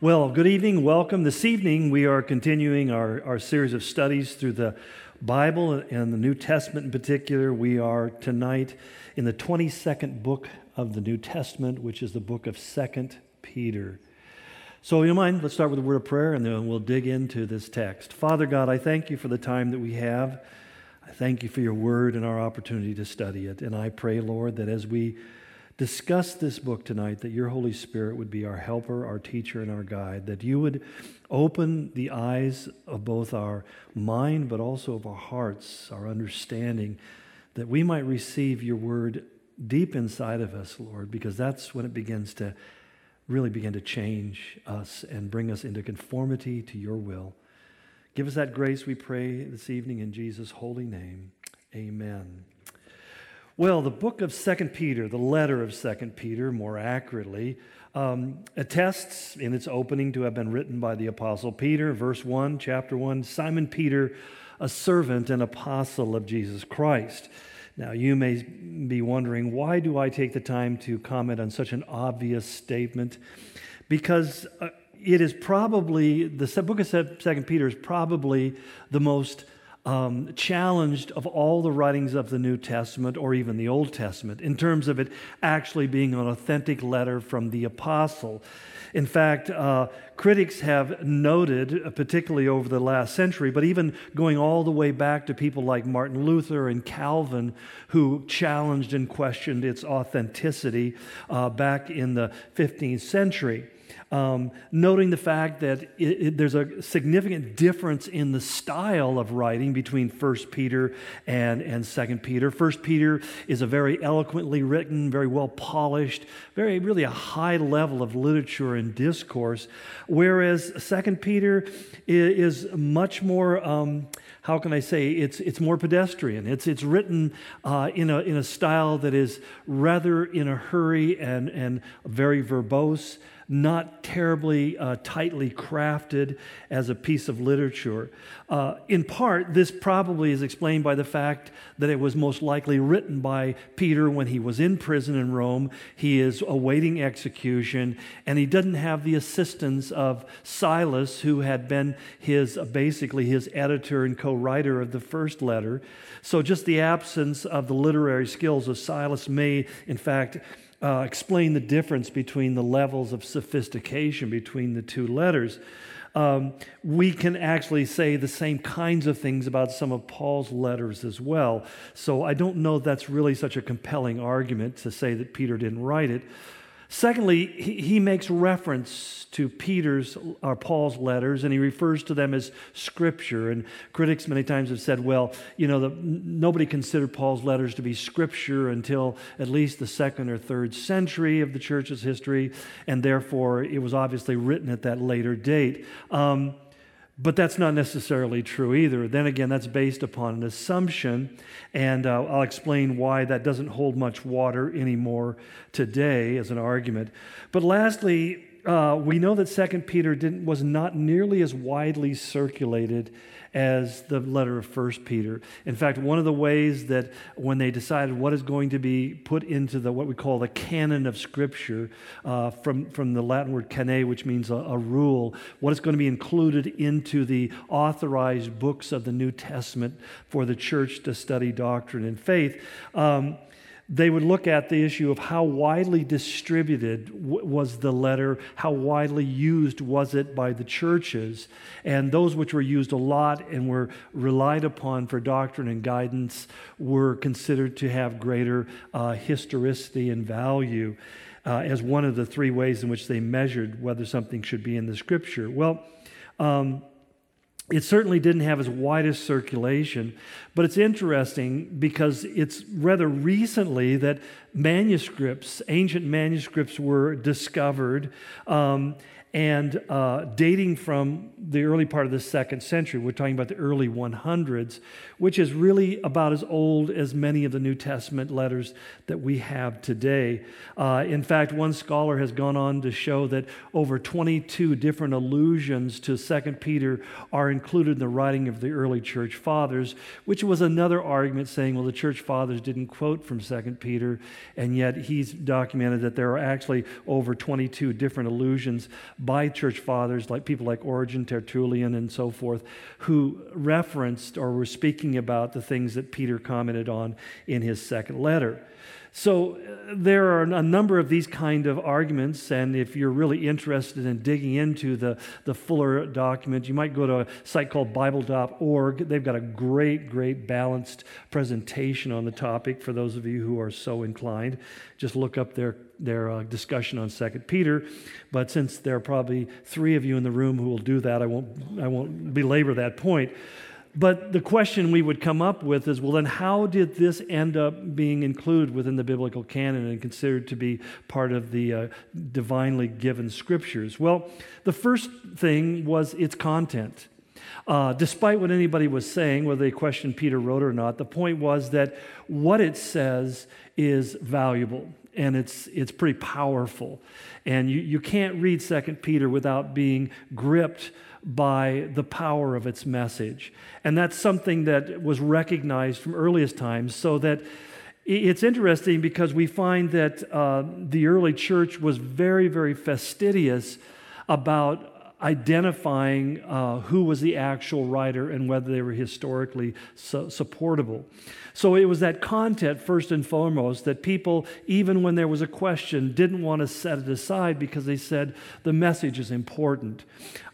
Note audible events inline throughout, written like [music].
Well, good evening. Welcome. This evening, we are continuing our, our series of studies through the Bible and the New Testament in particular. We are tonight in the 22nd book of the New Testament, which is the book of 2nd Peter. So, you mind, let's start with a word of prayer and then we'll dig into this text. Father God, I thank you for the time that we have. I thank you for your word and our opportunity to study it. And I pray, Lord, that as we discuss this book tonight, that your Holy Spirit would be our helper, our teacher, and our guide, that you would open the eyes of both our mind, but also of our hearts, our understanding, that we might receive your word deep inside of us, Lord, because that's when it begins to really begin to change us and bring us into conformity to your will. Give us that grace, we pray, this evening in Jesus' holy name. Amen. Well, the book of Second Peter, the letter of Second Peter, more accurately, um, attests in its opening to have been written by the Apostle Peter, verse 1, chapter 1 Simon Peter, a servant and apostle of Jesus Christ. Now, you may be wondering, why do I take the time to comment on such an obvious statement? Because uh, it is probably, the book of Second Peter is probably the most um, challenged of all the writings of the New Testament or even the Old Testament in terms of it actually being an authentic letter from the apostle. In fact, uh, critics have noted, uh, particularly over the last century, but even going all the way back to people like Martin Luther and Calvin, who challenged and questioned its authenticity uh, back in the 15th century um, noting the fact that it, it, there's a significant difference in the style of writing between 1 Peter and, and 2 Peter. 1 Peter is a very eloquently written, very well polished, very really a high level of literature and discourse, whereas 2 Peter is, is much more. Um, how can I say, it's, it's more pedestrian. It's, it's written uh, in, a, in a style that is rather in a hurry and, and very verbose not terribly uh, tightly crafted as a piece of literature. Uh, in part, this probably is explained by the fact that it was most likely written by Peter when he was in prison in Rome. He is awaiting execution, and he doesn't have the assistance of Silas, who had been his basically his editor and co writer of the first letter. So, just the absence of the literary skills of Silas may, in fact, uh, explain the difference between the levels of sophistication between the two letters. Um, we can actually say the same kinds of things about some of Paul's letters as well. So I don't know that's really such a compelling argument to say that Peter didn't write it. Secondly, he, he makes reference to Peter's or Paul's letters, and he refers to them as scripture. And critics many times have said, well, you know, the, nobody considered Paul's letters to be scripture until at least the second or third century of the church's history, and therefore it was obviously written at that later date. Um, but that's not necessarily true either. Then again, that's based upon an assumption, and uh, I'll explain why that doesn't hold much water anymore today as an argument. But lastly, uh, we know that Second Peter was not nearly as widely circulated as the letter of First Peter. In fact, one of the ways that when they decided what is going to be put into the what we call the canon of Scripture, uh, from from the Latin word cane, which means a, a rule, what is going to be included into the authorized books of the New Testament for the church to study doctrine and faith. Um, they would look at the issue of how widely distributed was the letter, how widely used was it by the churches, and those which were used a lot and were relied upon for doctrine and guidance were considered to have greater uh, historicity and value uh, as one of the three ways in which they measured whether something should be in the scripture. Well, um, it certainly didn't have as wide a circulation, but it's interesting because it's rather recently that manuscripts, ancient manuscripts, were discovered. Um, and uh, dating from the early part of the second century, we're talking about the early 100s, which is really about as old as many of the New Testament letters that we have today. Uh, in fact, one scholar has gone on to show that over 22 different allusions to 2 Peter are included in the writing of the early church fathers, which was another argument saying, well, the church fathers didn't quote from 2 Peter, and yet he's documented that there are actually over 22 different allusions by church fathers, like people like Origen, Tertullian, and so forth, who referenced or were speaking about the things that Peter commented on in his second letter. So uh, there are a number of these kind of arguments, and if you're really interested in digging into the, the fuller document, you might go to a site called Bible.org. They've got a great, great balanced presentation on the topic for those of you who are so inclined. Just look up their, their uh, discussion on Second Peter. But since there are probably three of you in the room who will do that, I won't, I won't belabor that point. But the question we would come up with is well, then how did this end up being included within the biblical canon and considered to be part of the uh, divinely given scriptures? Well, the first thing was its content. Uh, despite what anybody was saying, whether they questioned Peter wrote or not, the point was that what it says is valuable and it's, it's pretty powerful. And you, you can't read Second Peter without being gripped by the power of its message. And that's something that was recognized from earliest times, so that it's interesting because we find that uh, the early church was very, very fastidious about identifying uh, who was the actual writer and whether they were historically su- supportable. So it was that content, first and foremost, that people, even when there was a question, didn't want to set it aside because they said the message is important.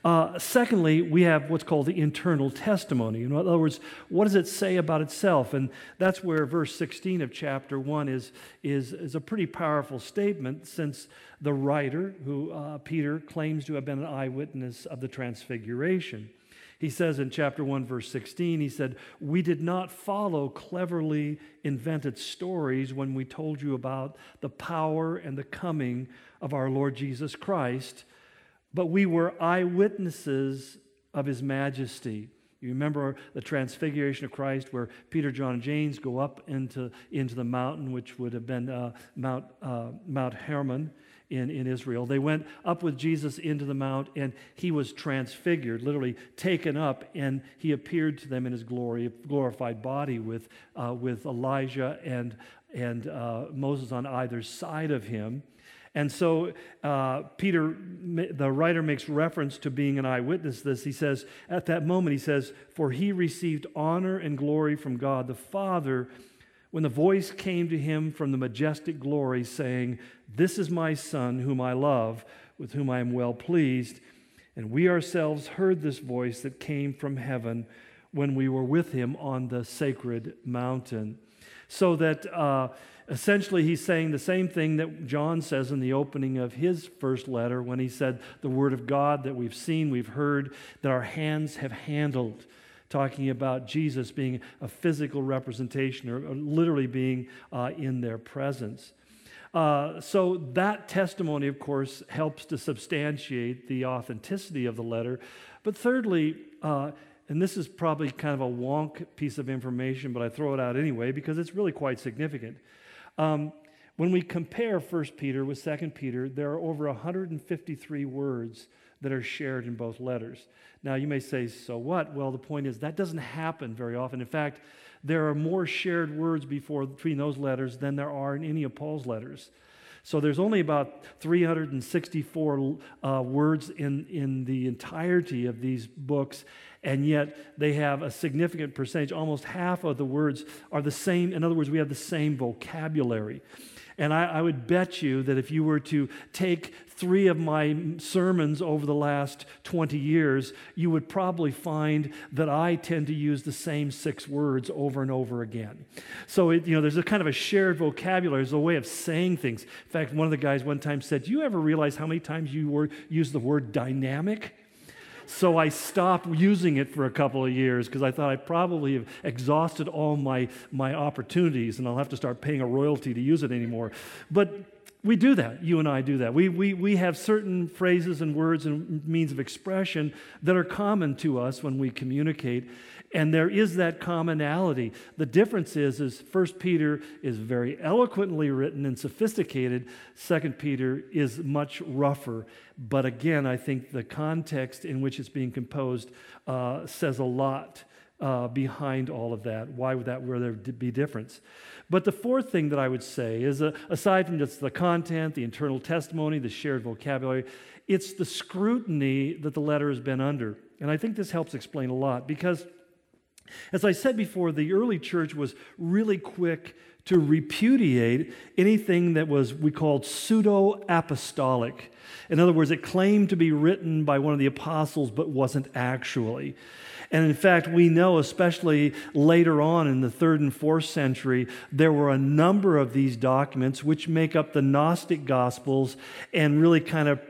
Uh, secondly, we have what's called the internal testimony. In other words, what does it say about itself? And that's where verse 16 of chapter 1 is, is, is a pretty powerful statement since the writer, who uh, Peter claims to have been an eyewitness of the transfiguration. He says in chapter 1, verse 16, he said, We did not follow cleverly invented stories when we told you about the power and the coming of our Lord Jesus Christ, but we were eyewitnesses of his majesty. You remember the transfiguration of Christ where Peter, John, and James go up into, into the mountain, which would have been uh, Mount, uh, Mount Hermon in, in Israel. They went up with Jesus into the mount, and he was transfigured, literally taken up, and he appeared to them in his glory, glorified body with, uh, with Elijah and, and uh, Moses on either side of him. And so uh, Peter, the writer, makes reference to being an eyewitness. This he says at that moment he says, "For he received honor and glory from God the Father." When the voice came to him from the majestic glory, saying, This is my Son, whom I love, with whom I am well pleased. And we ourselves heard this voice that came from heaven when we were with him on the sacred mountain. So that uh, essentially he's saying the same thing that John says in the opening of his first letter when he said, The word of God that we've seen, we've heard, that our hands have handled talking about Jesus being a physical representation or, or literally being uh, in their presence. Uh, so that testimony, of course, helps to substantiate the authenticity of the letter. But thirdly, uh, and this is probably kind of a wonk piece of information, but I throw it out anyway because it's really quite significant. Um, when we compare 1 Peter with 2 Peter, there are over 153 words that are shared in both letters. Now, you may say, so what? Well, the point is that doesn't happen very often. In fact, there are more shared words before, between those letters than there are in any of Paul's letters. So there's only about 364 uh, words in, in the entirety of these books, and yet they have a significant percentage. Almost half of the words are the same. In other words, we have the same vocabulary. And I, I, would bet you that if you were to take three of my sermons over the last 20 years, you would probably find that I tend to use the same six words over and over again. So, it, you know, there's a kind of a shared vocabulary, there's a way of saying things. In fact, one of the guys one time said, Do you ever realize how many times you were, use the word dynamic? So I stopped using it for a couple of years because I thought I probably have exhausted all my, my opportunities and I'll have to start paying a royalty to use it anymore. But we do that. You and I do that. We, we, we have certain phrases and words and means of expression that are common to us when we communicate. And there is that commonality. The difference is, is 1 Peter is very eloquently written and sophisticated. 2 Peter is much rougher. But again, I think the context in which it's being composed uh, says a lot uh, behind all of that. Why would that where there be difference? But the fourth thing that I would say is, uh, aside from just the content, the internal testimony, the shared vocabulary, it's the scrutiny that the letter has been under. And I think this helps explain a lot because, as I said before, the early church was really quick to repudiate anything that was we called pseudo apostolic. In other words, it claimed to be written by one of the apostles but wasn't actually. And in fact, we know, especially later on in the third and fourth century, there were a number of these documents which make up the Gnostic Gospels and really kind of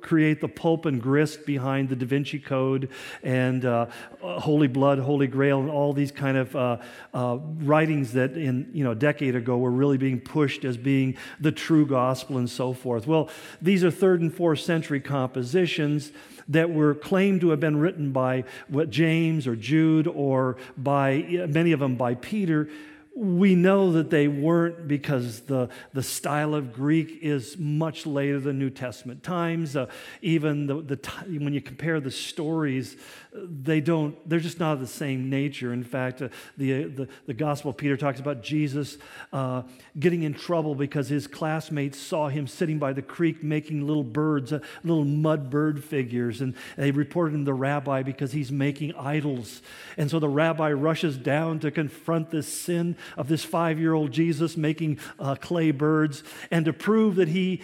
create the pulp and grist behind the Da Vinci Code and uh, Holy Blood, Holy Grail, and all these kind of uh, uh, writings that in you know a decade ago were really being pushed as being the true gospel and so forth. Well, these are third and fourth century compositions that were claimed to have been written by James or Jude or by many of them by Peter we know that they weren't because the, the style of Greek is much later than New Testament times. Uh, even the, the when you compare the stories, they don't, they're just not of the same nature. In fact, uh, the, the, the Gospel of Peter talks about Jesus uh, getting in trouble because his classmates saw him sitting by the creek making little birds, uh, little mud bird figures. And they reported him to the rabbi because he's making idols. And so the rabbi rushes down to confront this sin of this five year old Jesus making uh, clay birds. And to prove that he,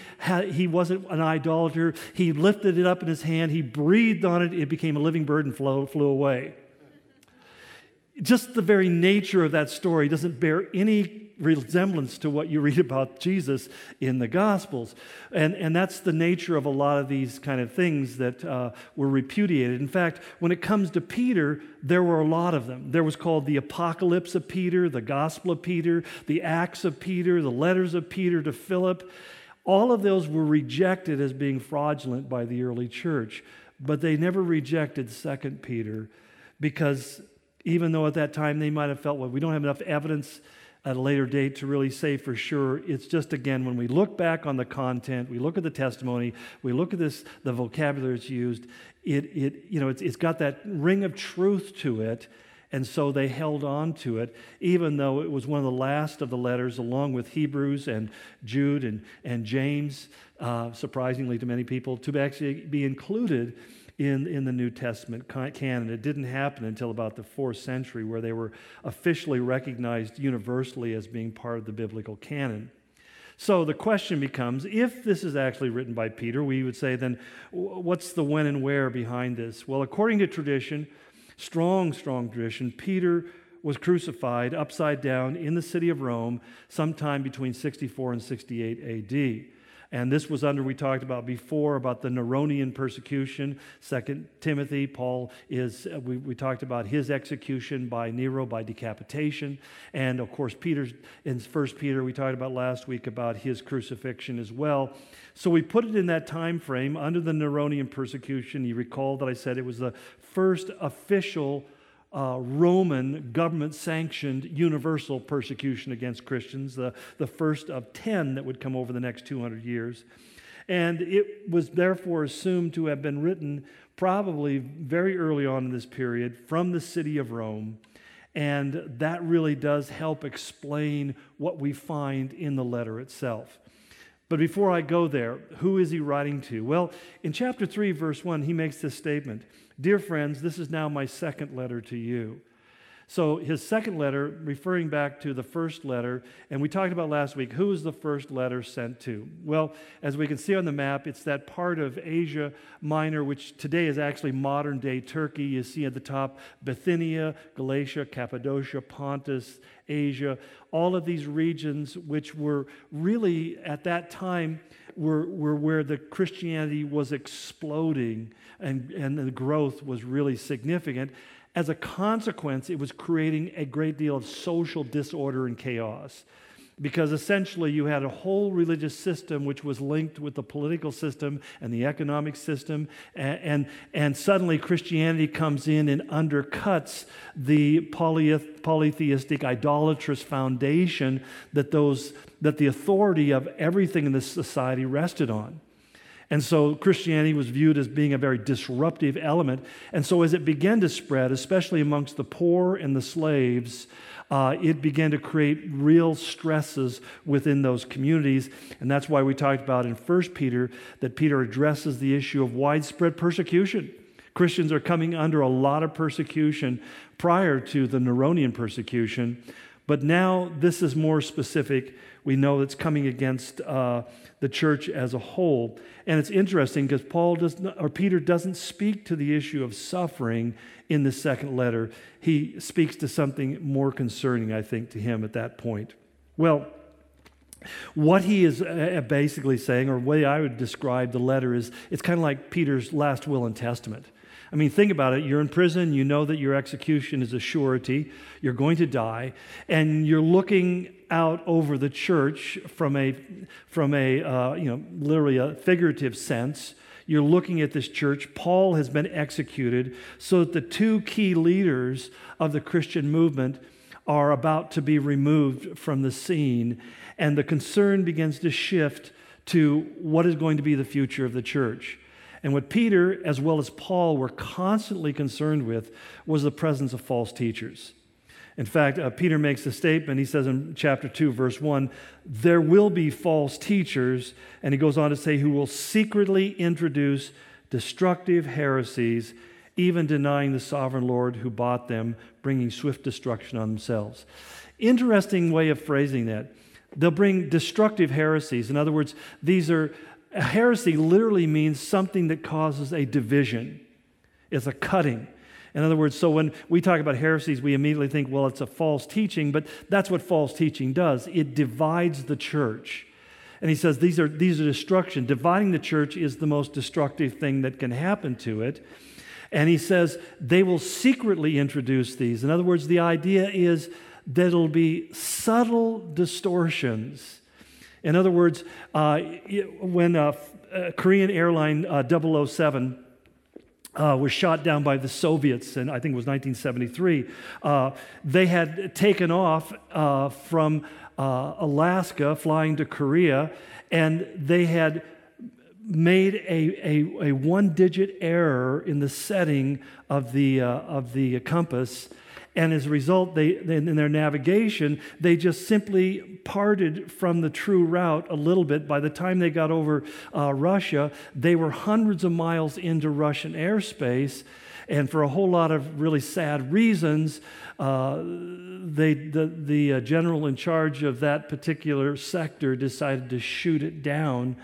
he wasn't an idolater, he lifted it up in his hand, he breathed on it, it became a living bird and flew, flew away. Just the very nature of that story doesn't bear any resemblance to what you read about Jesus in the Gospels. And, and that's the nature of a lot of these kind of things that uh, were repudiated. In fact, when it comes to Peter, there were a lot of them. There was called the Apocalypse of Peter, the Gospel of Peter, the Acts of Peter, the letters of Peter to Philip. All of those were rejected as being fraudulent by the early church, but they never rejected Second Peter because even though at that time they might have felt, well, we don't have enough evidence at a later date to really say for sure. It's just, again, when we look back on the content, we look at the testimony, we look at this, the vocabulary that's used, it, it, you know, it's, it's got that ring of truth to it. And so they held on to it, even though it was one of the last of the letters, along with Hebrews and Jude and, and James, uh, surprisingly to many people, to actually be included in, in the New Testament canon. It didn't happen until about the fourth century, where they were officially recognized universally as being part of the biblical canon. So the question becomes if this is actually written by Peter, we would say then what's the when and where behind this? Well, according to tradition, strong, strong tradition, Peter was crucified upside down in the city of Rome sometime between 64 and 68 AD. And this was under, we talked about before, about the Neronian persecution. Second Timothy, Paul is, uh, we, we talked about his execution by Nero by decapitation. And of course, Peter's, in First Peter, we talked about last week about his crucifixion as well. So we put it in that time frame under the Neronian persecution. You recall that I said it was the first official uh, Roman government sanctioned universal persecution against Christians, the, the first of 10 that would come over the next 200 years. And it was therefore assumed to have been written probably very early on in this period from the city of Rome. And that really does help explain what we find in the letter itself. But before I go there, who is he writing to? Well, in chapter 3, verse 1, he makes this statement Dear friends, this is now my second letter to you. So, his second letter, referring back to the first letter, and we talked about last week, who is the first letter sent to? Well, as we can see on the map, it's that part of Asia Minor, which today is actually modern day Turkey. You see at the top Bithynia, Galatia, Cappadocia, Pontus, Asia, all of these regions, which were really at that time were, were where the Christianity was exploding and, and the growth was really significant. As a consequence, it was creating a great deal of social disorder and chaos. Because essentially, you had a whole religious system which was linked with the political system and the economic system, and, and, and suddenly Christianity comes in and undercuts the polytheistic, idolatrous foundation that, those, that the authority of everything in this society rested on. And so Christianity was viewed as being a very disruptive element. And so as it began to spread, especially amongst the poor and the slaves, uh, it began to create real stresses within those communities. And that's why we talked about in 1 Peter that Peter addresses the issue of widespread persecution. Christians are coming under a lot of persecution prior to the Neronian persecution, but now this is more specific. We know it's coming against uh, the church as a whole. And it's interesting because Paul does not, or Peter doesn't speak to the issue of suffering in the second letter. He speaks to something more concerning, I think, to him at that point. Well, what he is uh, basically saying, or way I would describe the letter, is it's kind of like Peter's last will and testament. I mean, think about it. You're in prison, you know that your execution is a surety, you're going to die, and you're looking out over the church from a, from a uh, you know, literally a figurative sense. You're looking at this church. Paul has been executed, so that the two key leaders of the Christian movement are about to be removed from the scene, and the concern begins to shift to what is going to be the future of the church. And what Peter, as well as Paul, were constantly concerned with was the presence of false teachers. In fact, uh, Peter makes a statement. He says in chapter 2, verse 1, there will be false teachers. And he goes on to say, who will secretly introduce destructive heresies, even denying the sovereign Lord who bought them, bringing swift destruction on themselves. Interesting way of phrasing that. They'll bring destructive heresies. In other words, these are, a heresy literally means something that causes a division, it's a cutting. In other words, so when we talk about heresies, we immediately think, well, it's a false teaching, but that's what false teaching does. It divides the church. And he says these are, these are destruction. Dividing the church is the most destructive thing that can happen to it. And he says they will secretly introduce these. In other words, the idea is that it'll be subtle distortions. In other words, uh, when a, a Korean airline uh, 007 uh, was shot down by the Soviets, and I think it was 1973. Uh, they had taken off uh, from uh, Alaska, flying to Korea, and they had made a, a, a one digit error in the setting of the, uh, of the compass and as a result, they, in their navigation, they just simply parted from the true route a little bit. By the time they got over uh, Russia, they were hundreds of miles into Russian airspace. And for a whole lot of really sad reasons, uh, they, the, the uh, general in charge of that particular sector decided to shoot it down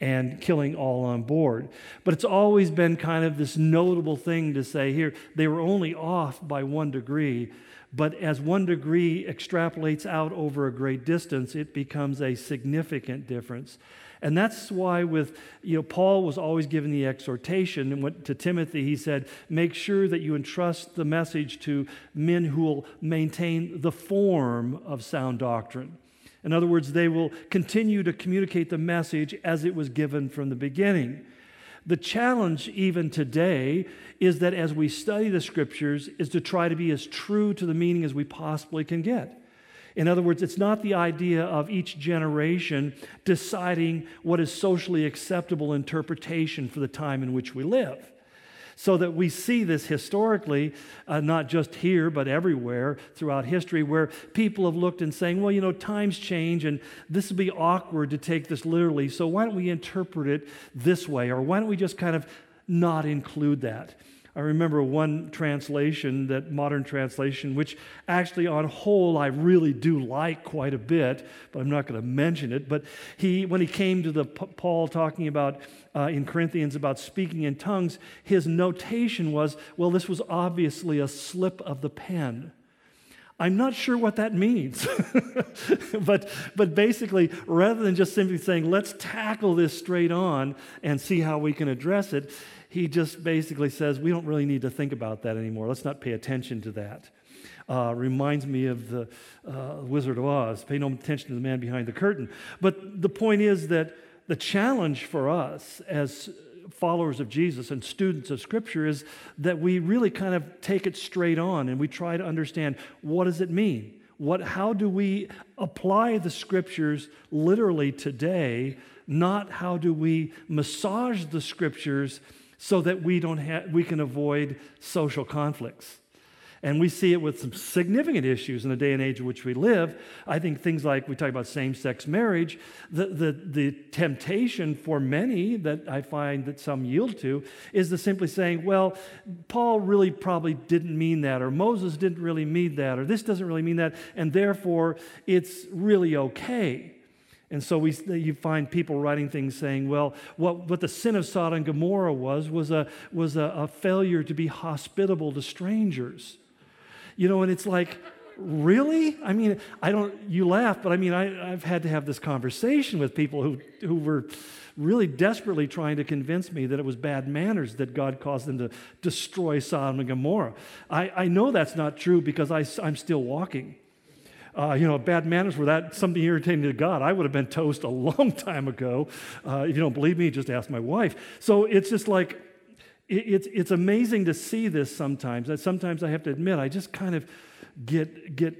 and killing all on board. But it's always been kind of this notable thing to say here, they were only off by one degree. But as one degree extrapolates out over a great distance, it becomes a significant difference. And that's why with, you know, Paul was always given the exhortation and went to Timothy, he said, make sure that you entrust the message to men who will maintain the form of sound doctrine. In other words, they will continue to communicate the message as it was given from the beginning. The challenge, even today, is that as we study the scriptures, is to try to be as true to the meaning as we possibly can get. In other words, it's not the idea of each generation deciding what is socially acceptable interpretation for the time in which we live. So that we see this historically, uh, not just here, but everywhere throughout history, where people have looked and saying, well, you know, times change and this would be awkward to take this literally. So why don't we interpret it this way? Or why don't we just kind of not include that? I remember one translation, that modern translation, which actually, on whole, I really do like quite a bit, but I'm not going to mention it. But he, when he came to the Paul talking about uh, in Corinthians about speaking in tongues, his notation was, well, this was obviously a slip of the pen. I'm not sure what that means. [laughs] but, but basically, rather than just simply saying, let's tackle this straight on and see how we can address it, he just basically says, we don't really need to think about that anymore. Let's not pay attention to that. Uh, reminds me of the uh, Wizard of Oz. Pay no attention to the man behind the curtain. But the point is that the challenge for us as followers of Jesus and students of Scripture is that we really kind of take it straight on and we try to understand what does it mean? What, how do we apply the scriptures literally today, not how do we massage the scriptures so that we, don't ha- we can avoid social conflicts? And we see it with some significant issues in the day and age in which we live. I think things like we talk about same sex marriage, the, the, the temptation for many that I find that some yield to is the simply saying, well, Paul really probably didn't mean that, or Moses didn't really mean that, or this doesn't really mean that, and therefore it's really okay. And so we, you find people writing things saying, well, what, what the sin of Sodom and Gomorrah was, was, a, was a, a failure to be hospitable to strangers. You know, and it's like, really? I mean, I don't, you laugh, but I mean, I, I've had to have this conversation with people who, who were really desperately trying to convince me that it was bad manners that God caused them to destroy Sodom and Gomorrah. I, I know that's not true because I, I'm still walking. Uh, you know, bad manners were that something irritating to God. I would have been toast a [laughs] long time ago. Uh, if you don't believe me, just ask my wife. So it's just like, it's, it's amazing to see this sometimes. Sometimes I have to admit, I just kind of get, get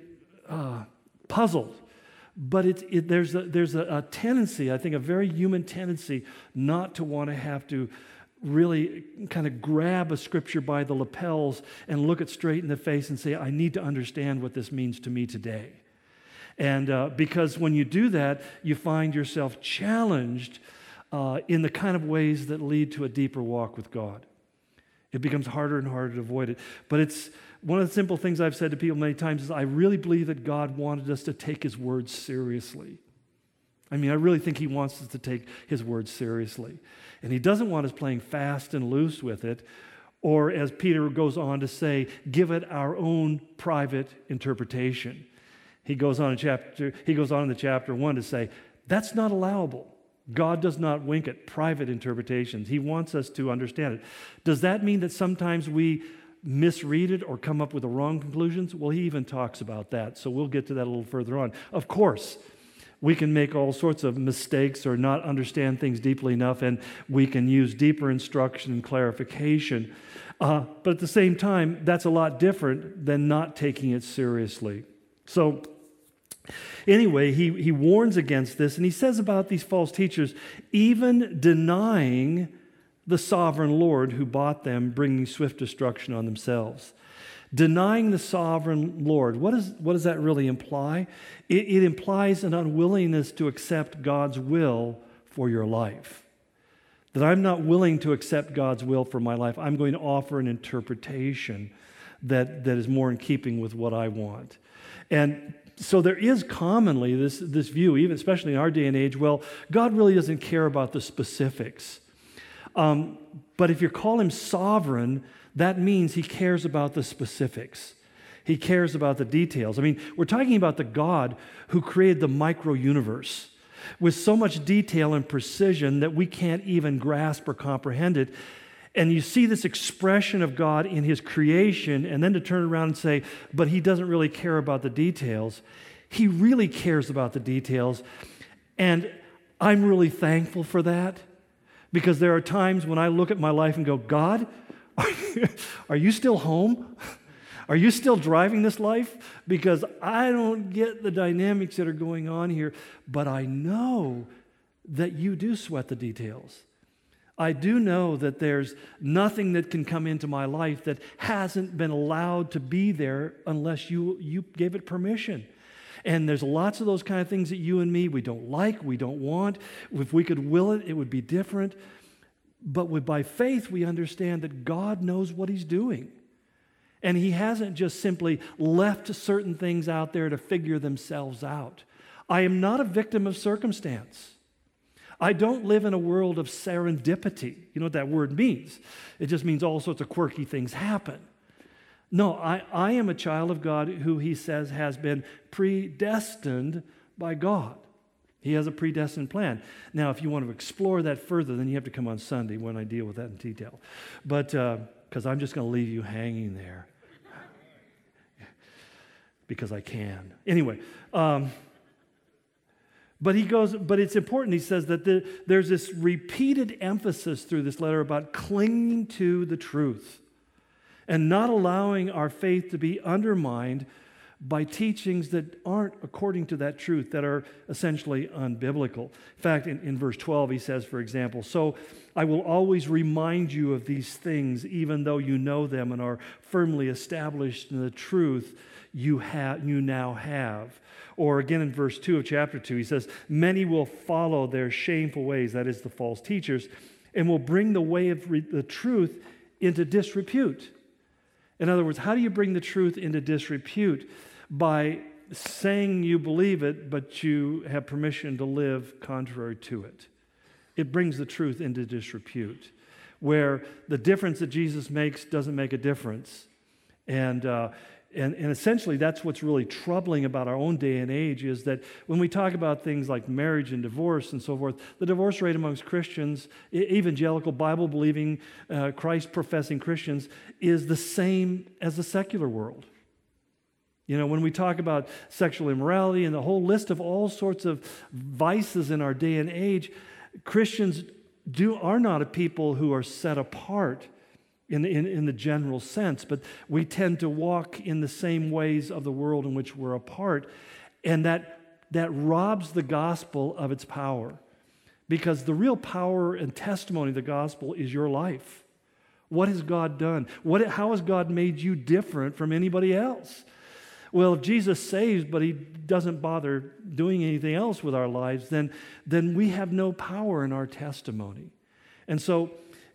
uh, puzzled. But it's, it, there's, a, there's a, a tendency, I think, a very human tendency, not to want to have to really kind of grab a scripture by the lapels and look it straight in the face and say, I need to understand what this means to me today. And uh, because when you do that, you find yourself challenged uh, in the kind of ways that lead to a deeper walk with God. It becomes harder and harder to avoid it. But it's one of the simple things I've said to people many times is I really believe that God wanted us to take his words seriously. I mean, I really think he wants us to take his words seriously. And he doesn't want us playing fast and loose with it, or as Peter goes on to say, give it our own private interpretation. He goes on in chapter, he goes on in the chapter one to say, that's not allowable. God does not wink at private interpretations. He wants us to understand it. Does that mean that sometimes we misread it or come up with the wrong conclusions? Well, he even talks about that. So we'll get to that a little further on. Of course, we can make all sorts of mistakes or not understand things deeply enough, and we can use deeper instruction and clarification. Uh, but at the same time, that's a lot different than not taking it seriously. So, Anyway, he, he warns against this and he says about these false teachers, even denying the sovereign Lord who bought them, bringing swift destruction on themselves. Denying the sovereign Lord, what, is, what does that really imply? It, it implies an unwillingness to accept God's will for your life. That I'm not willing to accept God's will for my life. I'm going to offer an interpretation that, that is more in keeping with what I want. And so there is commonly this, this view, even especially in our day and age, well, God really doesn't care about the specifics. Um, but if you call him sovereign, that means he cares about the specifics. He cares about the details. I mean, we're talking about the God who created the micro universe with so much detail and precision that we can't even grasp or comprehend it. And you see this expression of God in his creation, and then to turn around and say, but he doesn't really care about the details. He really cares about the details. And I'm really thankful for that because there are times when I look at my life and go, God, are you, are you still home? Are you still driving this life? Because I don't get the dynamics that are going on here, but I know that you do sweat the details. I do know that there's nothing that can come into my life that hasn't been allowed to be there unless you, you gave it permission. And there's lots of those kind of things that you and me, we don't like, we don't want. If we could will it, it would be different. But with, by faith, we understand that God knows what He's doing. And He hasn't just simply left certain things out there to figure themselves out. I am not a victim of circumstance. I don't live in a world of serendipity. You know what that word means? It just means all sorts of quirky things happen. No, I, I am a child of God who he says has been predestined by God. He has a predestined plan. Now, if you want to explore that further, then you have to come on Sunday when I deal with that in detail. But because uh, I'm just going to leave you hanging there [laughs] because I can. Anyway, um, but he goes, but it's important. He says that the, there's this repeated emphasis through this letter about clinging to the truth and not allowing our faith to be undermined by teachings that aren't according to that truth, that are essentially unbiblical. In fact, in, in verse 12, he says, for example, So I will always remind you of these things, even though you know them and are firmly established in the truth you, have, you now have. Or again in verse 2 of chapter 2, he says, Many will follow their shameful ways, that is, the false teachers, and will bring the way of re- the truth into disrepute. In other words, how do you bring the truth into disrepute? by saying you believe it, but you have permission to live contrary to it. It brings the truth into disrepute, where the difference that Jesus makes doesn't make a difference. And, uh, and, and essentially, that's what's really troubling about our own day and age is that when we talk about things like marriage and divorce and so forth, the divorce rate amongst Christians, evangelical, Bible believing, uh, Christ professing Christians, is the same as the secular world. You know, when we talk about sexual immorality and the whole list of all sorts of vices in our day and age, Christians do, are not a people who are set apart in, in, in the general sense, but we tend to walk in the same ways of the world in which we're a part. And that, that robs the gospel of its power. Because the real power and testimony of the gospel is your life. What has God done? What, how has God made you different from anybody else? Well, if Jesus saves, but he doesn't bother doing anything else with our lives, then, then we have no power in our testimony. And so,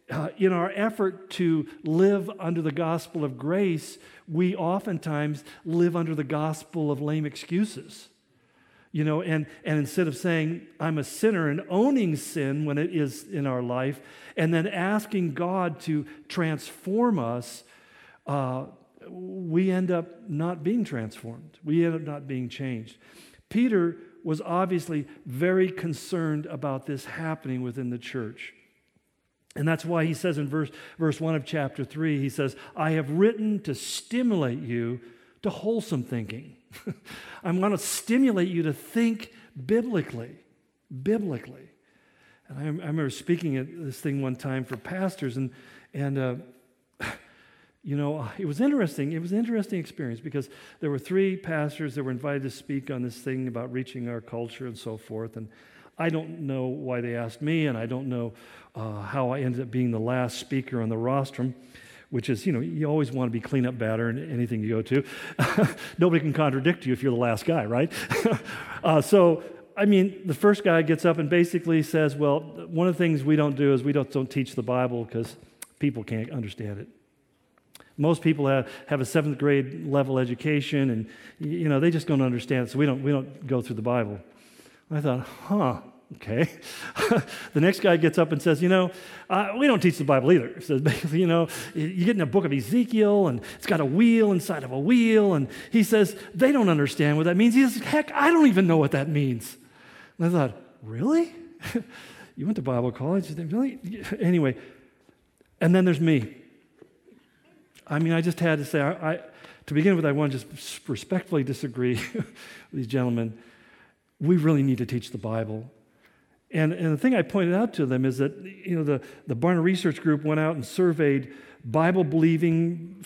uh, in our effort to live under the gospel of grace, we oftentimes live under the gospel of lame excuses. You know, and, and instead of saying, I'm a sinner and owning sin when it is in our life, and then asking God to transform us, uh, we end up not being transformed. We end up not being changed. Peter was obviously very concerned about this happening within the church. And that's why he says in verse, verse 1 of chapter 3, he says, I have written to stimulate you to wholesome thinking. [laughs] I'm going to stimulate you to think biblically. Biblically. And I, I remember speaking at this thing one time for pastors, and, and uh, [laughs] you know, it was interesting. It was an interesting experience because there were three pastors that were invited to speak on this thing about reaching our culture and so forth. And I don't know why they asked me, and I don't know uh, how I ended up being the last speaker on the rostrum, which is, you know, you always want to be cleanup batter in anything you go to. [laughs] Nobody can contradict you if you're the last guy, right? [laughs] uh, so, I mean, the first guy gets up and basically says, well, one of the things we don't do is we don't, don't teach the Bible because people can't understand it. Most people have, have a seventh grade level education, and you know they just don't understand it. So we don't we don't go through the Bible. I thought, huh, okay. [laughs] the next guy gets up and says, you know, uh, we don't teach the Bible either. He says [laughs] basically, you know, you get in a book of Ezekiel, and it's got a wheel inside of a wheel, and he says they don't understand what that means. He says, heck, I don't even know what that means. And I thought, really? [laughs] you went to Bible college? Really? Anyway, and then there's me. I mean, I just had to say, I, I, to begin with, I want to just respectfully disagree with these gentlemen. We really need to teach the Bible. And, and the thing I pointed out to them is that, you know, the, the Barna Research Group went out and surveyed Bible believing,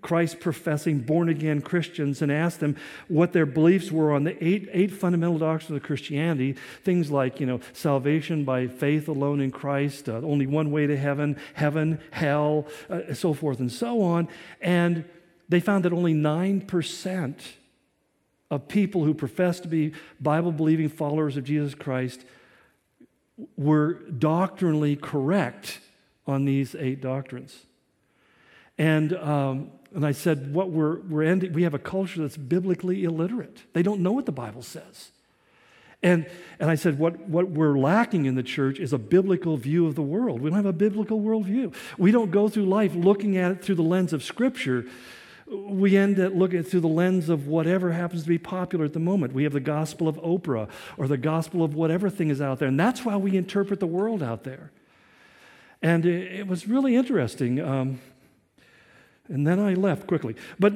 Christ professing, born again Christians and asked them what their beliefs were on the eight, eight fundamental doctrines of Christianity. Things like, you know, salvation by faith alone in Christ, uh, only one way to heaven, heaven, hell, uh, so forth and so on. And they found that only 9% of people who profess to be Bible believing followers of Jesus Christ were doctrinally correct on these eight doctrines. And, um, and I said, what we're, we're ending, we have a culture that's biblically illiterate. They don't know what the Bible says. And, and I said, what, what we're lacking in the church is a biblical view of the world. We don't have a biblical worldview. We don't go through life looking at it through the lens of Scripture. We end up looking through the lens of whatever happens to be popular at the moment. We have the gospel of Oprah or the gospel of whatever thing is out there. And that's why we interpret the world out there. And it, was really interesting. Um, and then I left quickly. But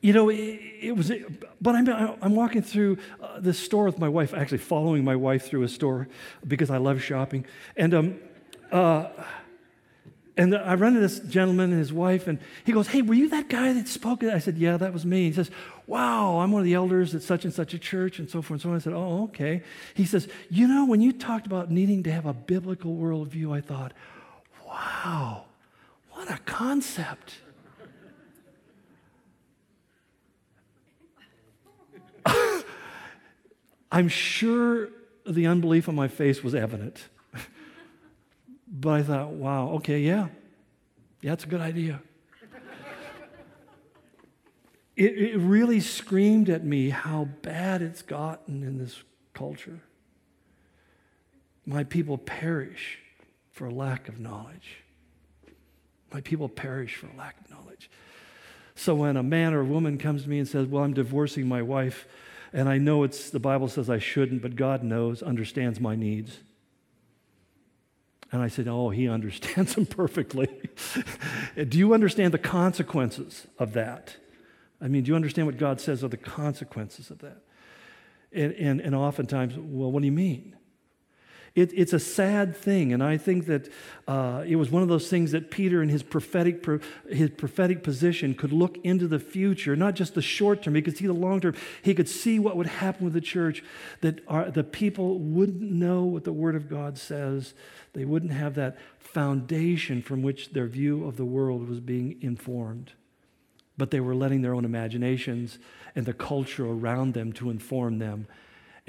you know, it, it, was, but I'm, I'm walking through uh, this store with my wife, actually following my wife through a store because I love shopping. And, um, uh, And I run into this gentleman and his wife, and he goes, Hey, were you that guy that spoke? I said, Yeah, that was me. He says, Wow, I'm one of the elders at such and such a church, and so forth and so on. I said, Oh, okay. He says, You know, when you talked about needing to have a biblical worldview, I thought, Wow, what a concept. [laughs] I'm sure the unbelief on my face was evident. But I thought, wow, okay, yeah. Yeah, it's a good idea. [laughs] it, it really screamed at me how bad it's gotten in this culture. My people perish for lack of knowledge. My people perish for lack of knowledge. So when a man or a woman comes to me and says, Well, I'm divorcing my wife, and I know it's the Bible says I shouldn't, but God knows, understands my needs. And I said, Oh, he [laughs] understands them perfectly. [laughs] do you understand the consequences of that? I mean, do you understand what God says are the consequences of that? And, and, and oftentimes, well, what do you mean? It, it's a sad thing, and I think that uh, it was one of those things that Peter, in his prophetic, his prophetic position, could look into the future, not just the short term, he could see the long term. He could see what would happen with the church, that our, the people wouldn't know what the Word of God says. They wouldn't have that foundation from which their view of the world was being informed. But they were letting their own imaginations and the culture around them to inform them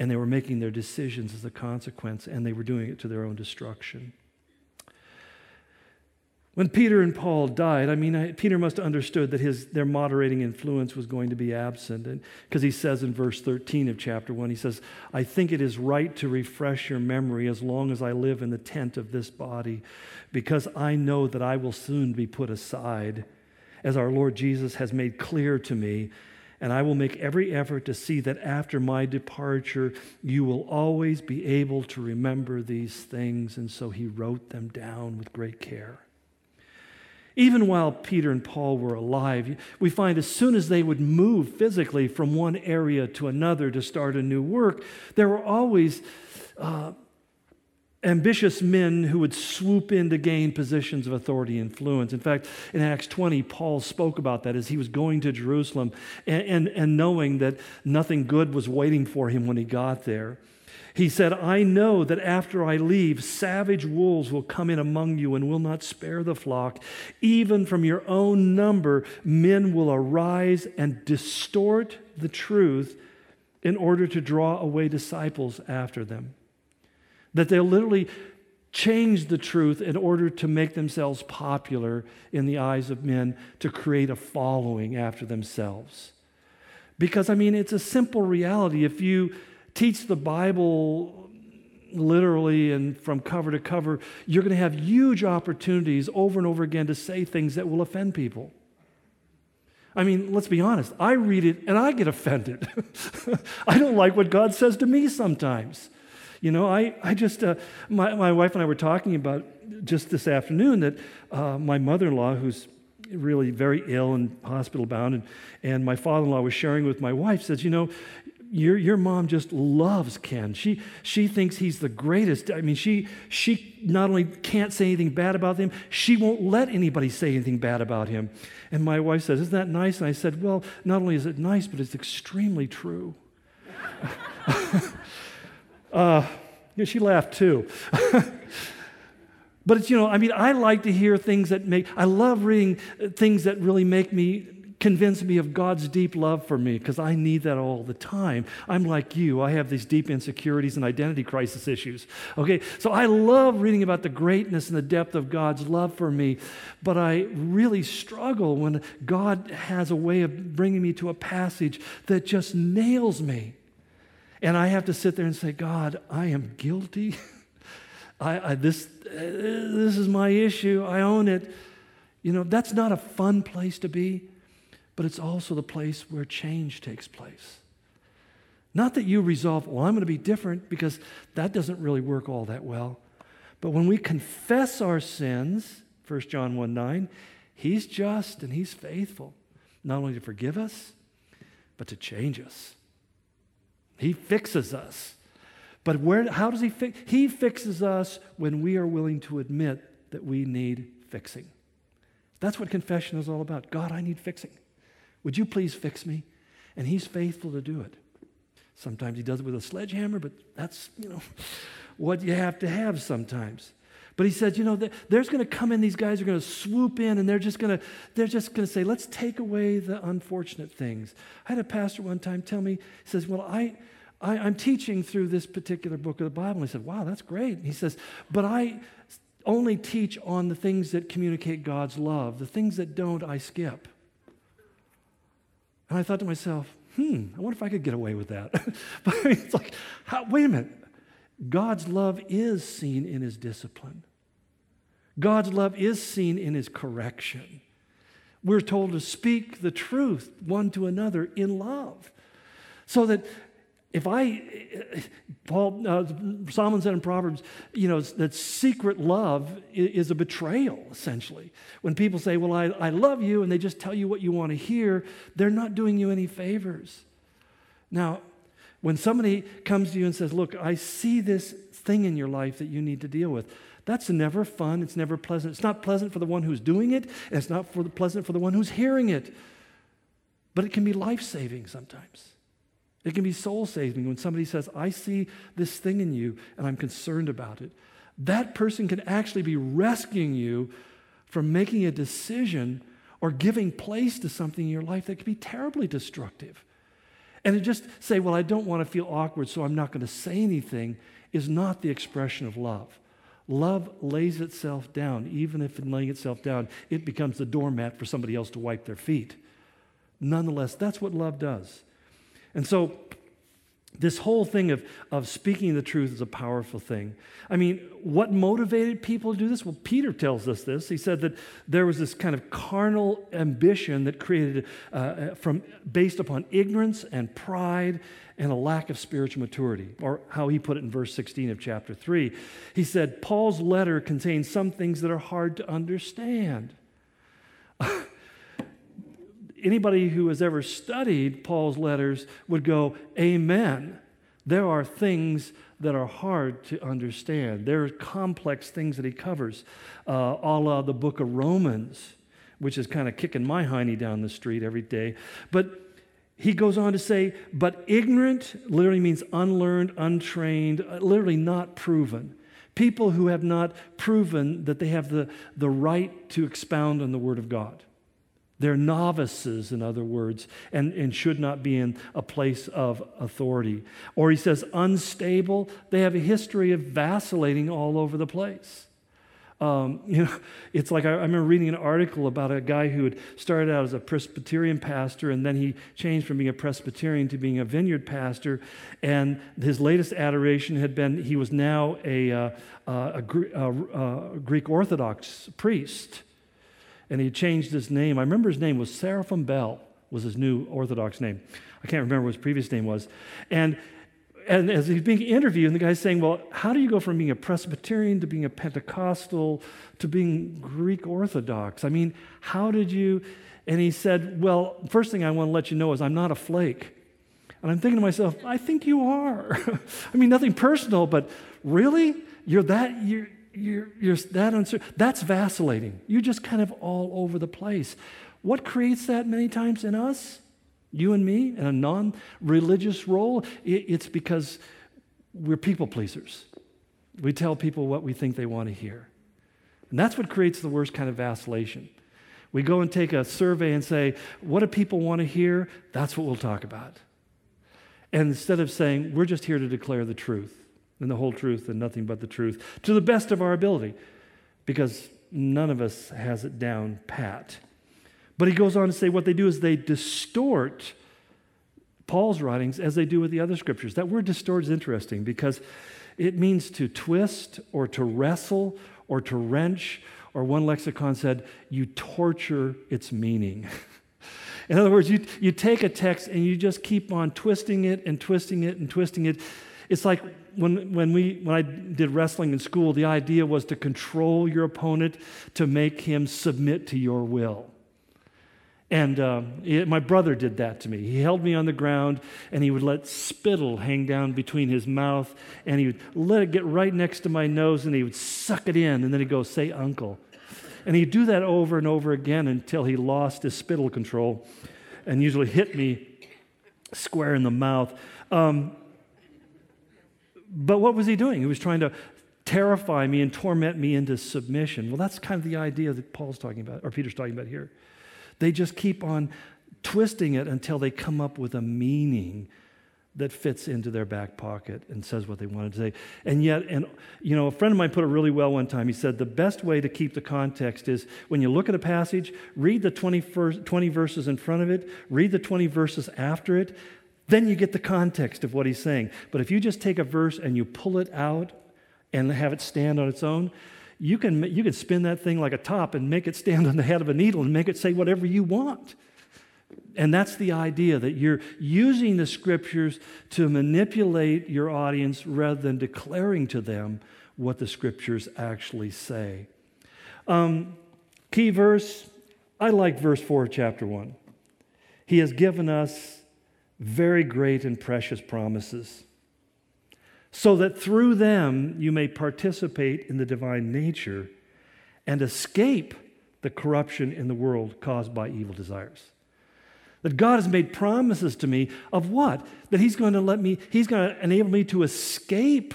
and they were making their decisions as a consequence, and they were doing it to their own destruction. When Peter and Paul died, I mean, I, Peter must have understood that his, their moderating influence was going to be absent. Because he says in verse 13 of chapter 1, he says, I think it is right to refresh your memory as long as I live in the tent of this body, because I know that I will soon be put aside, as our Lord Jesus has made clear to me and I will make every effort to see that after my departure, you will always be able to remember these things. And so he wrote them down with great care. Even while Peter and Paul were alive, we find as soon as they would move physically from one area to another to start a new work, there were always uh, ambitious men who would swoop in to gain positions of authority and influence. In fact, in Acts 20, Paul spoke about that as he was going to Jerusalem and, and, and, knowing that nothing good was waiting for him when he got there. He said, I know that after I leave, savage wolves will come in among you and will not spare the flock. Even from your own number, men will arise and distort the truth in order to draw away disciples after them. That they'll literally change the truth in order to make themselves popular in the eyes of men, to create a following after themselves. Because, I mean, it's a simple reality. If you teach the Bible literally and from cover to cover, you're going to have huge opportunities over and over again to say things that will offend people. I mean, let's be honest. I read it and I get offended. [laughs] I don't like what God says to me sometimes. You know, I, I just, uh, my, my wife and I were talking about just this afternoon that uh, my mother in law, who's really very ill and hospital bound, and, and my father in law was sharing with my wife, says, You know, your, your mom just loves Ken. She, she thinks he's the greatest. I mean, she, she not only can't say anything bad about him, she won't let anybody say anything bad about him. And my wife says, Isn't that nice? And I said, Well, not only is it nice, but it's extremely true. [laughs] [laughs] Uh, she laughed too. [laughs] but it's, you know, I mean, I like to hear things that make, I love reading things that really make me, convince me of God's deep love for me because I need that all the time. I'm like you, I have these deep insecurities and identity crisis issues. Okay, so I love reading about the greatness and the depth of God's love for me, but I really struggle when God has a way of bringing me to a passage that just nails me. And I have to sit there and say, God, I am guilty. [laughs] I, I, this, uh, this is my issue. I own it. You know, that's not a fun place to be, but it's also the place where change takes place. Not that you resolve, well, I'm going to be different, because that doesn't really work all that well. But when we confess our sins, 1 John 1 9, He's just and He's faithful, not only to forgive us, but to change us. He fixes us. But where, how does he fix? He fixes us when we are willing to admit that we need fixing. That's what confession is all about. God, I need fixing. Would you please fix me? And He's faithful to do it. Sometimes He does it with a sledgehammer, but that's, you know, [laughs] what you have to have sometimes. But he said, you know, there's going to come in, these guys are going to swoop in, and they're just going to, they're just going to say, let's take away the unfortunate things. I had a pastor one time tell me, he says, well, I, I, am teaching through this particular book of the Bible. And I said, wow, that's great. He says, but I only teach on the things that communicate God's love. The things that don't, I skip. And I thought to myself, hmm, I wonder if I could get away with that. [laughs] but it's like, how, wait a minute. God's love is seen in his discipline. God's love is seen in his correction. We're told to speak the truth one to another in love. So that if I, Paul, uh, Solomon said in Proverbs, you know, that secret love is a betrayal, essentially. When people say, Well, I, I love you, and they just tell you what you want to hear, they're not doing you any favors. Now, when somebody comes to you and says, Look, I see this thing in your life that you need to deal with, that's never fun. It's never pleasant. It's not pleasant for the one who's doing it, and it's not for the, pleasant for the one who's hearing it. But it can be life saving sometimes. It can be soul saving when somebody says, I see this thing in you and I'm concerned about it. That person can actually be rescuing you from making a decision or giving place to something in your life that can be terribly destructive. And to just say, Well, I don't want to feel awkward, so I'm not going to say anything, is not the expression of love. Love lays itself down. Even if in laying itself down, it becomes the doormat for somebody else to wipe their feet. Nonetheless, that's what love does. And so, this whole thing of, of speaking the truth is a powerful thing. I mean, what motivated people to do this? Well, Peter tells us this. He said that there was this kind of carnal ambition that created uh, uh from based upon ignorance and pride and a lack of spiritual maturity, or how he put it in verse 16 of chapter 3. He said, Paul's letter contains some things that are hard to understand. [laughs] anybody who has ever studied Paul's letters would go, Amen. There are things that are hard to understand. There are complex things that he covers, uh, a la the book of Romans, which is kind of kicking my hiney down the street every day. But he goes on to say, but ignorant literally means unlearned, untrained, uh, literally not proven. People who have not proven that they have the, the right to expound on the Word of God. They're novices, in other words, and, and should not be in a place of authority. Or he says, unstable. They have a history of vacillating all over the place. Um, [laughs] you know, it's like I, I, remember reading an article about a guy who had started out as a Presbyterian pastor, and then he changed from being a Presbyterian to being a vineyard pastor. And his latest adoration had been he was now a, uh, uh, a, a, a Greek Orthodox priest and he changed his name. I remember his name was Seraphim Bell, was his new Orthodox name. I can't remember what his previous name was. And, and as he's being interviewed, and the guy's saying, Well, how do you go from being a Presbyterian to being a Pentecostal to being Greek Orthodox? I mean, how did you? And he said, Well, first thing I want to let you know is I'm not a flake. And I'm thinking to myself, I think you are. [laughs] I mean, nothing personal, but really? You're that, you're, you're, you're that uncertain. That's vacillating. You're just kind of all over the place. What creates that many times in us, you and me, in a non religious role? It's because we're people pleasers. We tell people what we think they want to hear. And that's what creates the worst kind of vacillation. We go and take a survey and say, What do people want to hear? That's what we'll talk about. And instead of saying, We're just here to declare the truth and the whole truth and nothing but the truth to the best of our ability because none of us has it down pat. But he goes on to say what they do is they distort Paul's writings as they do with the other scriptures. That word distort is interesting because it means to twist or to wrestle or to wrench, or one lexicon said, you torture its meaning. [laughs] In other words, you, you take a text and you just keep on twisting it and twisting it and twisting it. It's like when, when, we, when I did wrestling in school, the idea was to control your opponent, to make him submit to your will. And uh, it, my brother did that to me. He held me on the ground and he would let spittle hang down between his mouth and he would let it get right next to my nose and he would suck it in and then he'd go, Say, uncle. And he'd do that over and over again until he lost his spittle control and usually hit me square in the mouth. Um, but what was he doing? He was trying to terrify me and torment me into submission. Well, that's kind of the idea that Paul's talking about, or Peter's talking about here. They just keep on twisting it until they come up with a meaning that fits into their back pocket and says what they wanted to say. And yet, and you know, a friend of mine put it really well one time. He said the best way to keep the context is when you look at a passage, read the 20, 20 verses in front of it, read the 20 verses after it, then you get the context of what he's saying. But if you just take a verse and you pull it out and have it stand on its own, you can, you can spin that thing like a top and make it stand on the head of a needle and make it say whatever you want. And that's the idea that you're using the scriptures to manipulate your audience rather than declaring to them what the scriptures actually say. Um, key verse I like verse 4 of chapter 1. He has given us very great and precious promises, so that through them you may participate in the divine nature and escape the corruption in the world caused by evil desires. That God has made promises to me of what? That He's going to let me, He's going to enable me to escape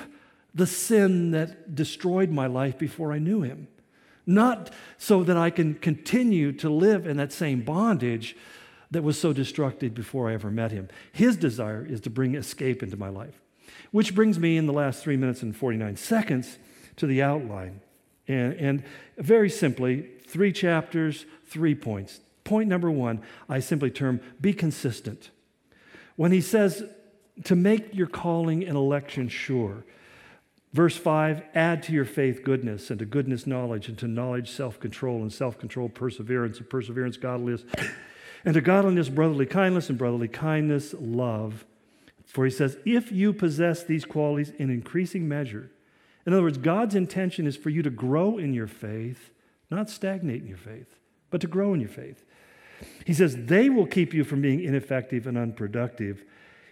the sin that destroyed my life before I knew Him. Not so that I can continue to live in that same bondage that was so destructive before I ever met Him. His desire is to bring escape into my life. Which brings me in the last three minutes and 49 seconds to the outline. And, and very simply, three chapters, three points. Point number one, I simply term be consistent. When he says to make your calling and election sure, verse 5 add to your faith goodness, and to goodness knowledge, and to knowledge self control, and self control perseverance, and perseverance godliness, and to godliness brotherly kindness, and brotherly kindness love. For he says, if you possess these qualities in increasing measure, in other words, God's intention is for you to grow in your faith, not stagnate in your faith, but to grow in your faith. He says, they will keep you from being ineffective and unproductive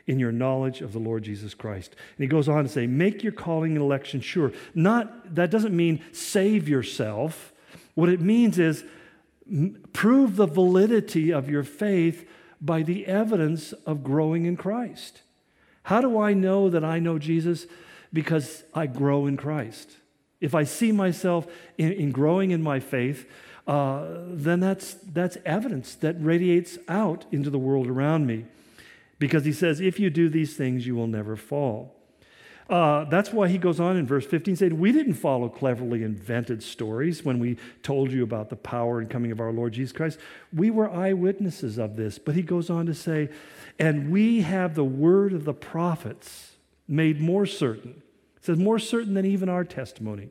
in your knowledge of the Lord Jesus Christ. And he goes on to say, make your calling and election sure. Not, that doesn't mean save yourself. What it means is prove the validity of your faith by the evidence of growing in Christ. How do I know that I know Jesus? Because I grow in Christ. If I see myself in, in growing in my faith, uh, then that's, that's evidence that radiates out into the world around me. Because he says, if you do these things, you will never fall. Uh, that's why he goes on in verse 15 saying, We didn't follow cleverly invented stories when we told you about the power and coming of our Lord Jesus Christ. We were eyewitnesses of this. But he goes on to say, And we have the word of the prophets made more certain. It says, More certain than even our testimony.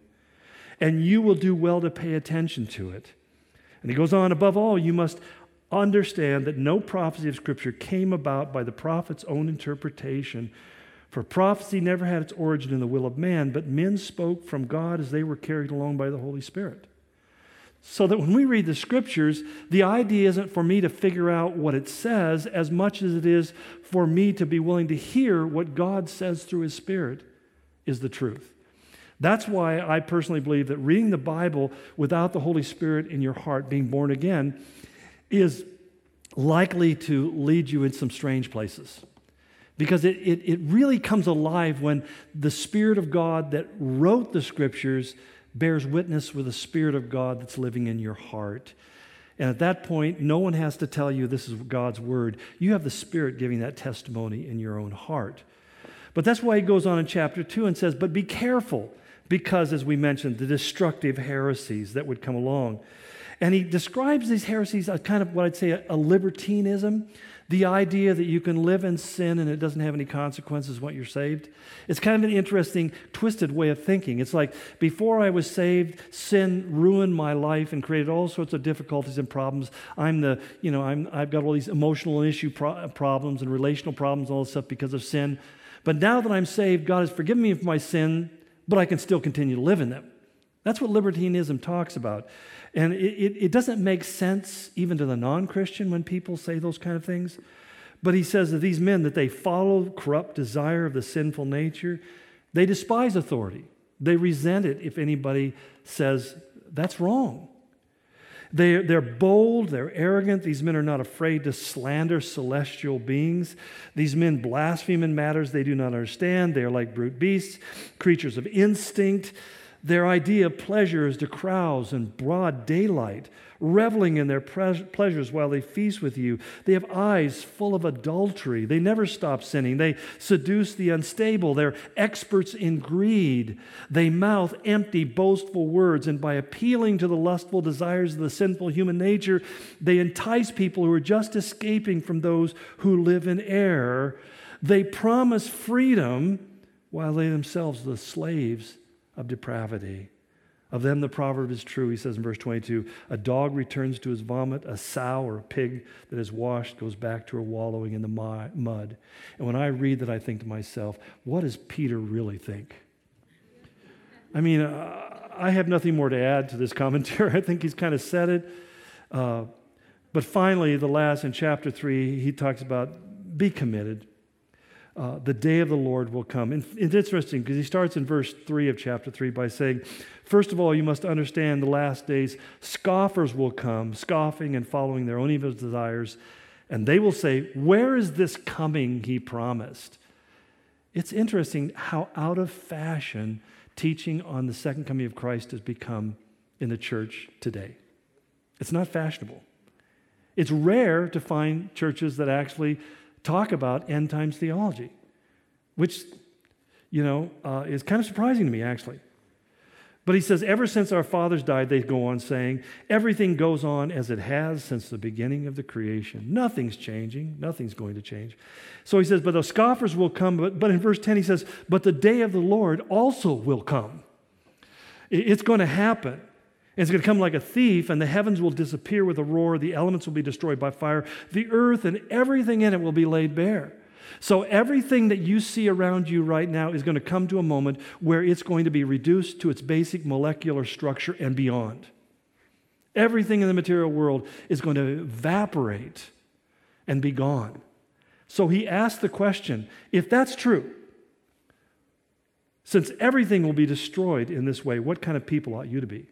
And you will do well to pay attention to it. And he goes on, above all, you must understand that no prophecy of Scripture came about by the prophet's own interpretation. For prophecy never had its origin in the will of man, but men spoke from God as they were carried along by the Holy Spirit. So that when we read the scriptures, the idea isn't for me to figure out what it says as much as it is for me to be willing to hear what God says through His Spirit is the truth. That's why I personally believe that reading the Bible without the Holy Spirit in your heart, being born again, is likely to lead you in some strange places. Because it, it, it really comes alive when the Spirit of God that wrote the scriptures bears witness with the Spirit of God that's living in your heart. And at that point, no one has to tell you this is God's word. You have the Spirit giving that testimony in your own heart. But that's why he goes on in chapter 2 and says, But be careful because, as we mentioned, the destructive heresies that would come along. And he describes these heresies as kind of what I'd say a, a libertinism, the idea that you can live in sin and it doesn't have any consequences once you're saved. It's kind of an interesting, twisted way of thinking. It's like before I was saved, sin ruined my life and created all sorts of difficulties and problems. I'm the, you know, I'm, I've got all these emotional issue pro- problems and relational problems, all this stuff because of sin. But now that I'm saved, God has forgiven me of my sin but I can still continue to live in them. That's what libertinism talks about. And it, it, it doesn't make sense even to the non Christian when people say those kind of things. But he says that these men, that they follow corrupt desire of the sinful nature, they despise authority. They resent it if anybody says that's wrong. They, they're bold, they're arrogant. These men are not afraid to slander celestial beings. These men blaspheme in matters they do not understand. They are like brute beasts, creatures of instinct. Their idea of pleasure is to carouse in broad daylight reveling in their pleasures while they feast with you. They have eyes full of adultery. They never stop sinning. They seduce the unstable. They're experts in greed. They mouth empty, boastful words, and by appealing to the lustful desires of the sinful human nature, they entice people who are just escaping from those who live in error. They promise freedom while they themselves are the slaves of depravity. Of them, the proverb is true. He says in verse 22 A dog returns to his vomit, a sow or a pig that is washed goes back to her wallowing in the mud. And when I read that, I think to myself, what does Peter really think? I mean, uh, I have nothing more to add to this commentary. [laughs] I think he's kind of said it. Uh, but finally, the last in chapter 3, he talks about be committed. Uh, the day of the Lord will come. And it's interesting because he starts in verse 3 of chapter 3 by saying, First of all, you must understand the last days, scoffers will come, scoffing and following their own evil desires, and they will say, Where is this coming he promised? It's interesting how out of fashion teaching on the second coming of Christ has become in the church today. It's not fashionable. It's rare to find churches that actually talk about end times theology, which, you know, uh, is kind of surprising to me, actually. But he says, ever since our fathers died, they go on saying, everything goes on as it has since the beginning of the creation. Nothing's changing. Nothing's going to change. So he says, but the scoffers will come. But, but in verse 10, he says, but the day of the Lord also will come. It's going to happen. It's going to come like a thief, and the heavens will disappear with a roar. The elements will be destroyed by fire. The earth and everything in it will be laid bare. So, everything that you see around you right now is going to come to a moment where it's going to be reduced to its basic molecular structure and beyond. Everything in the material world is going to evaporate and be gone. So, he asked the question if that's true, since everything will be destroyed in this way, what kind of people ought you to be?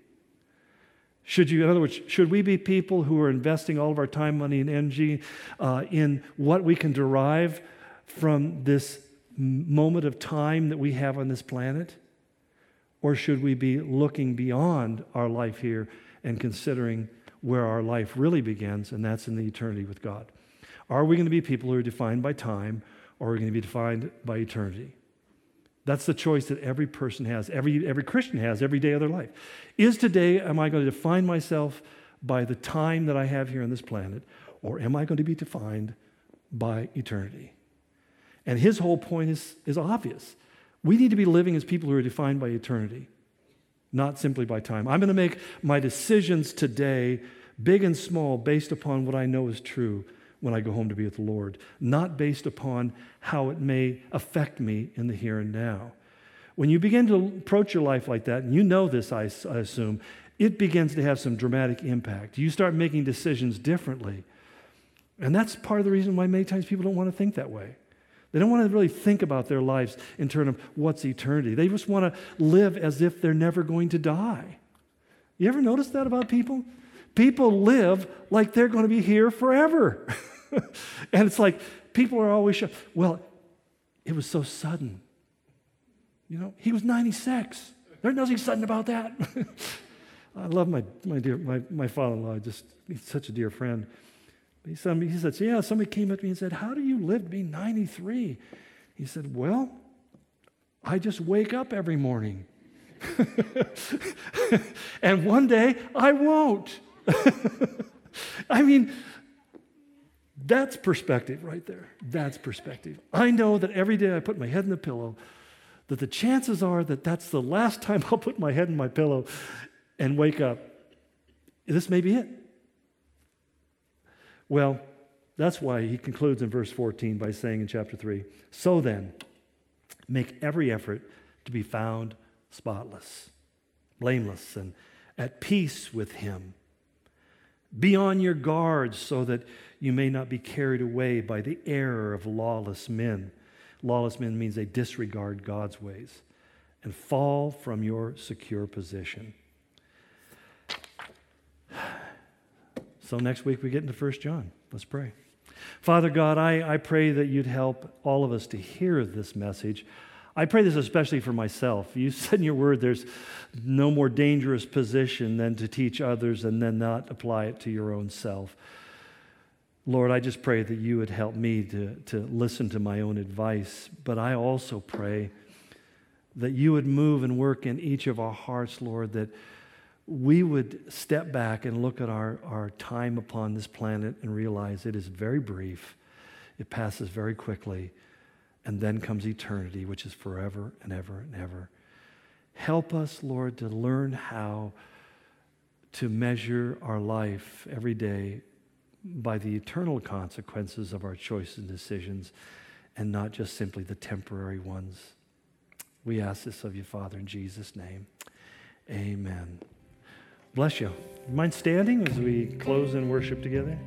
Should you, in other words, should we be people who are investing all of our time, money, and energy uh, in what we can derive from this moment of time that we have on this planet? Or should we be looking beyond our life here and considering where our life really begins, and that's in the eternity with God? Are we going to be people who are defined by time, or are we going to be defined by eternity? That's the choice that every person has, every, every Christian has every day of their life. Is today, am I going to define myself by the time that I have here on this planet, or am I going to be defined by eternity? And his whole point is, is obvious. We need to be living as people who are defined by eternity, not simply by time. I'm going to make my decisions today, big and small, based upon what I know is true when I go home to be with the Lord, not based upon how it may affect me in the here and now. When you begin to approach your life like that, and you know this, I, I assume, it begins to have some dramatic impact. You start making decisions differently. And that's part of the reason why many times people don't want to think that way. They don't want to really think about their lives in terms of what's eternity. They just want to live as if they're never going to die. You ever notice that about people? People live like they're going to be here forever. [laughs] [laughs] and it's like people are always shocked. Well, it was so sudden. You know, he was 96. There's nothing sudden about that. [laughs] I love my, my dear my, my father-in-law. Just he's such a dear friend. He said, he said, yeah, somebody came up to me and said, How do you live to be 93? He said, Well, I just wake up every morning. [laughs] and one day I won't. I mean, that's perspective right there. That's perspective. I know that every day I put my head in the pillow, that the chances are that that's the last [laughs] time I'll put my head in my pillow and wake up. This may be it. Well, that's why he concludes in verse 14 by saying in chapter 3 So then, make every effort to be found spotless, blameless, and at peace with him. Be on your guard so that you may not be carried away by the error of lawless men. Lawless men means they disregard God's ways and fall from your secure position. [sighs] So next week we get into 1 John. Let's pray. Father God, I, I pray that you'd help all of us to hear this message. I pray this especially for myself. You [laughs] said in your word there's no more dangerous position than to teach others and then not apply it to your own self. Lord, I just pray that you would help me to, to listen to my own advice, but I also pray that you would move and work in each of our hearts, Lord, that we would step back and look at our, our time upon this planet and realize it is very brief, it passes very quickly, and then comes eternity, which is forever and ever and ever. Help us, Lord, to learn how to measure our life every day by the eternal consequences of our choices and decisions and not just simply the temporary ones. We ask this of you, Father, in Jesus' name. Amen. Bless you. Mind standing as we close in worship together?